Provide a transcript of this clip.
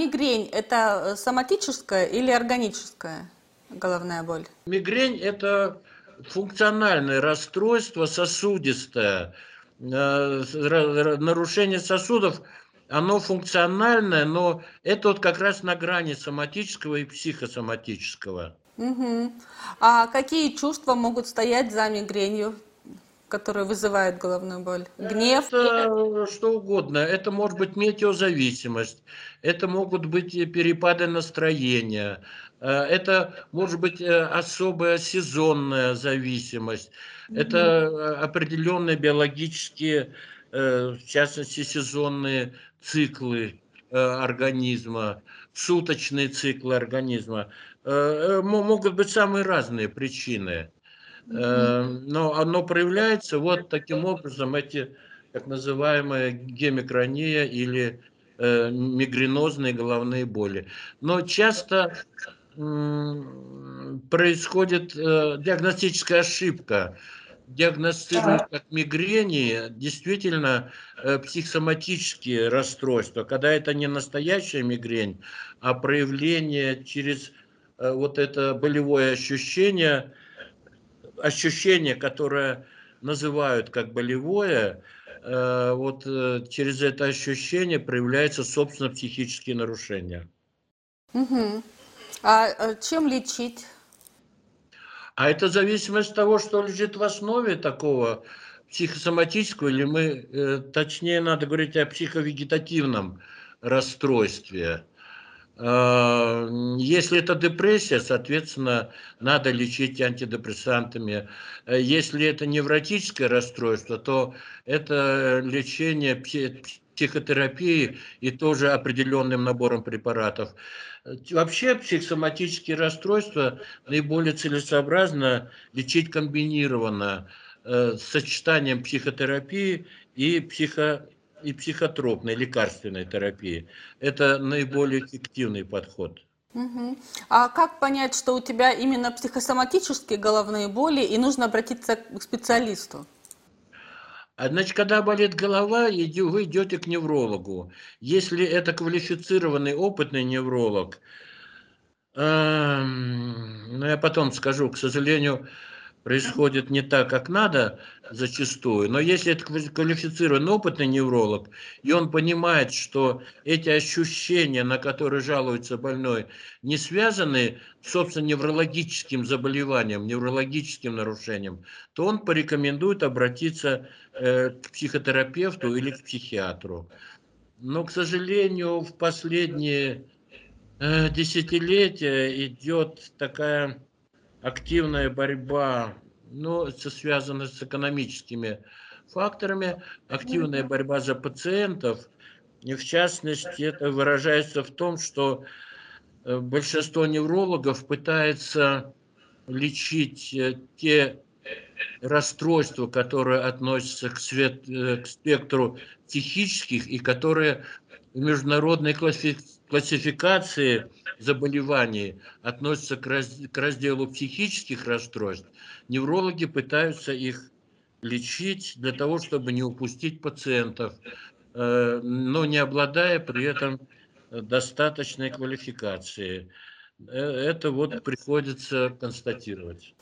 мигрень – это соматическая или органическая головная боль? Мигрень – это функциональное расстройство сосудистое. Э, нарушение сосудов, оно функциональное, но это вот как раз на грани соматического и психосоматического. Угу. А какие чувства могут стоять за мигренью? Которые вызывают головную боль? Гнев? Это что угодно. Это может быть метеозависимость, это могут быть перепады настроения, э, это может быть э, особая сезонная зависимость, это э, определенные биологические, в частности, сезонные циклы организма, суточные циклы организма. Могут быть самые разные причины. Эм, но оно проявляется вот таким образом, эти так называемые гемикрония или э, мигренозные головные боли. Но часто происходит э, диагностическая ошибка. Диагностируют как мигрени действительно э, психосоматические расстройства, когда это не настоящая мигрень, а проявление через вот это болевое ощущение – ощущение, которое называют как болевое, э, вот э, через это ощущение проявляются, собственно, психические нарушения. Угу. А чем лечить? А это зависимость от того, что лежит в основе такого психосоматического, или мы, э, точнее, надо говорить о психовегетативном расстройстве. А, если это депрессия, соответственно, надо лечить антидепрессантами. Э, если это невротическое расстройство, то это лечение психотерапии и тоже определенным набором препаратов. Вообще психосоматические расстройства наиболее целесообразно лечить комбинированно э, с сочетанием психотерапии и психо и психотропной лекарственной терапии. Это наиболее эффективный подход. Угу. А как понять, что у тебя именно психосоматические головные боли и нужно обратиться к специалисту? А значит, когда болит голова, вы идете к неврологу. Если это квалифицированный, опытный невролог, э, ну я потом скажу, к сожалению, происходит не так, как надо зачастую, но если это квалифицированный опытный невролог, и он понимает, что эти ощущения, на которые жалуется больной, не связаны, собственно, неврологическим заболеванием, неврологическим нарушением, то он порекомендует обратиться э, к психотерапевту или к психиатру. Но, к сожалению, в последние э, десятилетия идет такая активная борьба, ну, это связано с экономическими факторами, активная борьба за пациентов, и в частности это выражается в том, что э, большинство неврологов пытается лечить э, те расстройства, которые относятся к, свет, э, к спектру психических и которые в международной классификации заболеваний относятся к, раз, к разделу психических расстройств, неврологи пытаются их лечить для того, чтобы не упустить пациентов, э, но не обладая при этом достаточной квалификацией. Э, это вот приходится констатировать.